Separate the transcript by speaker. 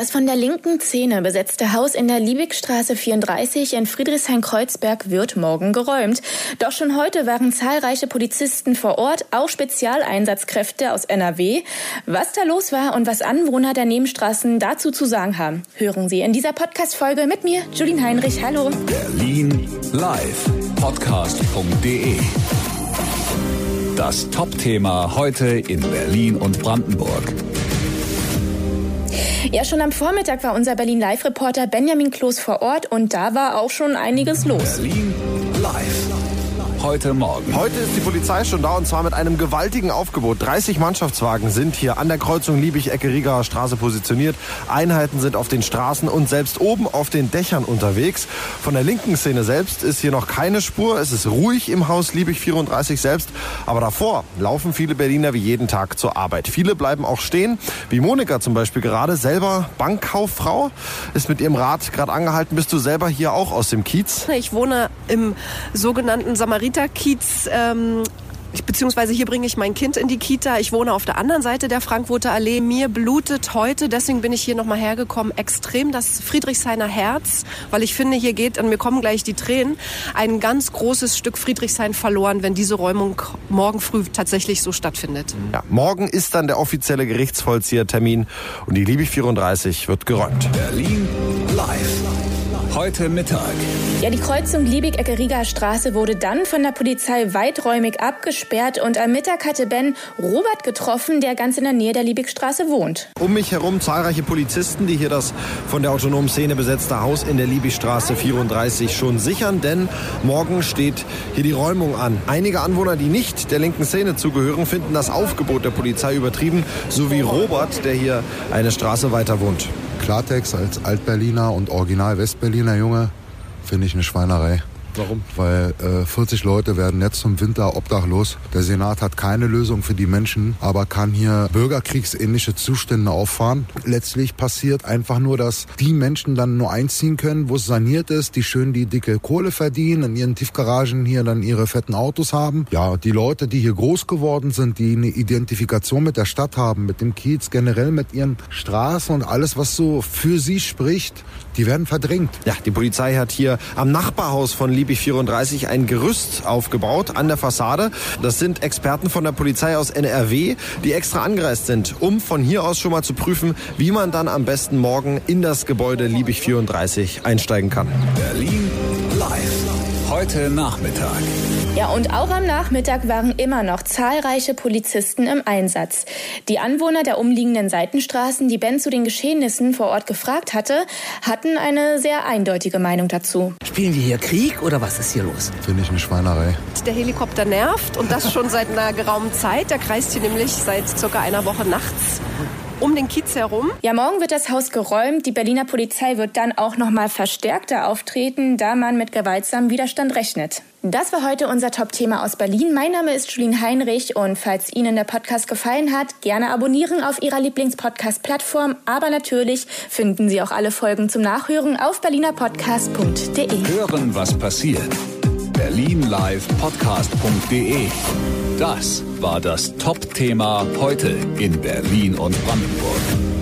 Speaker 1: Das von der linken Szene besetzte Haus in der Liebigstraße 34 in Friedrichshain-Kreuzberg wird morgen geräumt. Doch schon heute waren zahlreiche Polizisten vor Ort, auch Spezialeinsatzkräfte aus NRW. Was da los war und was Anwohner der Nebenstraßen dazu zu sagen haben, hören Sie in dieser Podcast-Folge mit mir, Julien Heinrich. Hallo.
Speaker 2: Berlin live podcast.de Das Top-Thema heute in Berlin und Brandenburg.
Speaker 1: Ja, schon am Vormittag war unser Berlin-Live-Reporter Benjamin Kloß vor Ort und da war auch schon einiges los.
Speaker 2: Berlin live heute Morgen.
Speaker 3: Heute ist die Polizei schon da und zwar mit einem gewaltigen Aufgebot. 30 Mannschaftswagen sind hier an der Kreuzung Liebig-Ecke-Rieger Straße positioniert. Einheiten sind auf den Straßen und selbst oben auf den Dächern unterwegs. Von der linken Szene selbst ist hier noch keine Spur. Es ist ruhig im Haus Liebig 34 selbst. Aber davor laufen viele Berliner wie jeden Tag zur Arbeit. Viele bleiben auch stehen, wie Monika zum Beispiel gerade, selber Bankkauffrau, ist mit ihrem Rad gerade angehalten. Bist du selber hier auch aus dem Kiez?
Speaker 4: Ich wohne im sogenannten Samariter Kita-Kiez. Ähm, beziehungsweise hier bringe ich mein Kind in die Kita. Ich wohne auf der anderen Seite der Frankfurter Allee. Mir blutet heute, deswegen bin ich hier nochmal hergekommen, extrem das Friedrichshainer Herz, weil ich finde, hier geht, und mir kommen gleich die Tränen, ein ganz großes Stück Friedrichshain verloren, wenn diese Räumung morgen früh tatsächlich so stattfindet.
Speaker 3: Ja, morgen ist dann der offizielle Gerichtsvollziehertermin und die Liebig 34 wird geräumt.
Speaker 2: Berlin live. Heute Mittag.
Speaker 1: Ja, die Kreuzung Liebig-Ecke-Rieger Straße wurde dann von der Polizei weiträumig abgesperrt und am Mittag hatte Ben Robert getroffen, der ganz in der Nähe der Liebigstraße wohnt.
Speaker 3: Um mich herum zahlreiche Polizisten, die hier das von der autonomen Szene besetzte Haus in der Liebigstraße 34 schon sichern, denn morgen steht hier die Räumung an. Einige Anwohner, die nicht der linken Szene zugehören, finden das Aufgebot der Polizei übertrieben, so wie Robert, der hier eine Straße weiter wohnt.
Speaker 5: Klartext als Altberliner und Original Westberliner Junge finde ich eine Schweinerei.
Speaker 3: Warum?
Speaker 5: Weil äh, 40 Leute werden jetzt zum Winter obdachlos. Der Senat hat keine Lösung für die Menschen, aber kann hier bürgerkriegsähnliche Zustände auffahren. Letztlich passiert einfach nur, dass die Menschen dann nur einziehen können, wo es saniert ist, die schön die dicke Kohle verdienen, in ihren Tiefgaragen hier dann ihre fetten Autos haben. Ja, die Leute, die hier groß geworden sind, die eine Identifikation mit der Stadt haben, mit dem Kiez, generell mit ihren Straßen und alles, was so für sie spricht, die werden verdrängt.
Speaker 3: Ja, die Polizei hat hier am Nachbarhaus von Liebig 34 ein Gerüst aufgebaut an der Fassade. Das sind Experten von der Polizei aus NRW, die extra angereist sind, um von hier aus schon mal zu prüfen, wie man dann am besten morgen in das Gebäude Liebig 34 einsteigen kann.
Speaker 2: Berlin. Heute Nachmittag.
Speaker 1: Ja, und auch am Nachmittag waren immer noch zahlreiche Polizisten im Einsatz. Die Anwohner der umliegenden Seitenstraßen, die Ben zu den Geschehnissen vor Ort gefragt hatte, hatten eine sehr eindeutige Meinung dazu.
Speaker 6: Spielen wir hier Krieg oder was ist hier los?
Speaker 5: Finde ich eine Schweinerei.
Speaker 4: Der Helikopter nervt und das schon seit einer geraumen Zeit. Der kreist hier nämlich seit circa einer Woche nachts um den Kiez herum.
Speaker 1: Ja, morgen wird das Haus geräumt. Die Berliner Polizei wird dann auch noch mal verstärkter auftreten, da man mit gewaltsamem Widerstand rechnet. Das war heute unser Top-Thema aus Berlin. Mein Name ist Julien Heinrich und falls Ihnen der Podcast gefallen hat, gerne abonnieren auf Ihrer Lieblingspodcast-Plattform. Aber natürlich finden Sie auch alle Folgen zum Nachhören auf berlinerpodcast.de.
Speaker 2: Hören, was passiert. Berlinlivepodcast.de Das war das Top-Thema heute in Berlin und Brandenburg.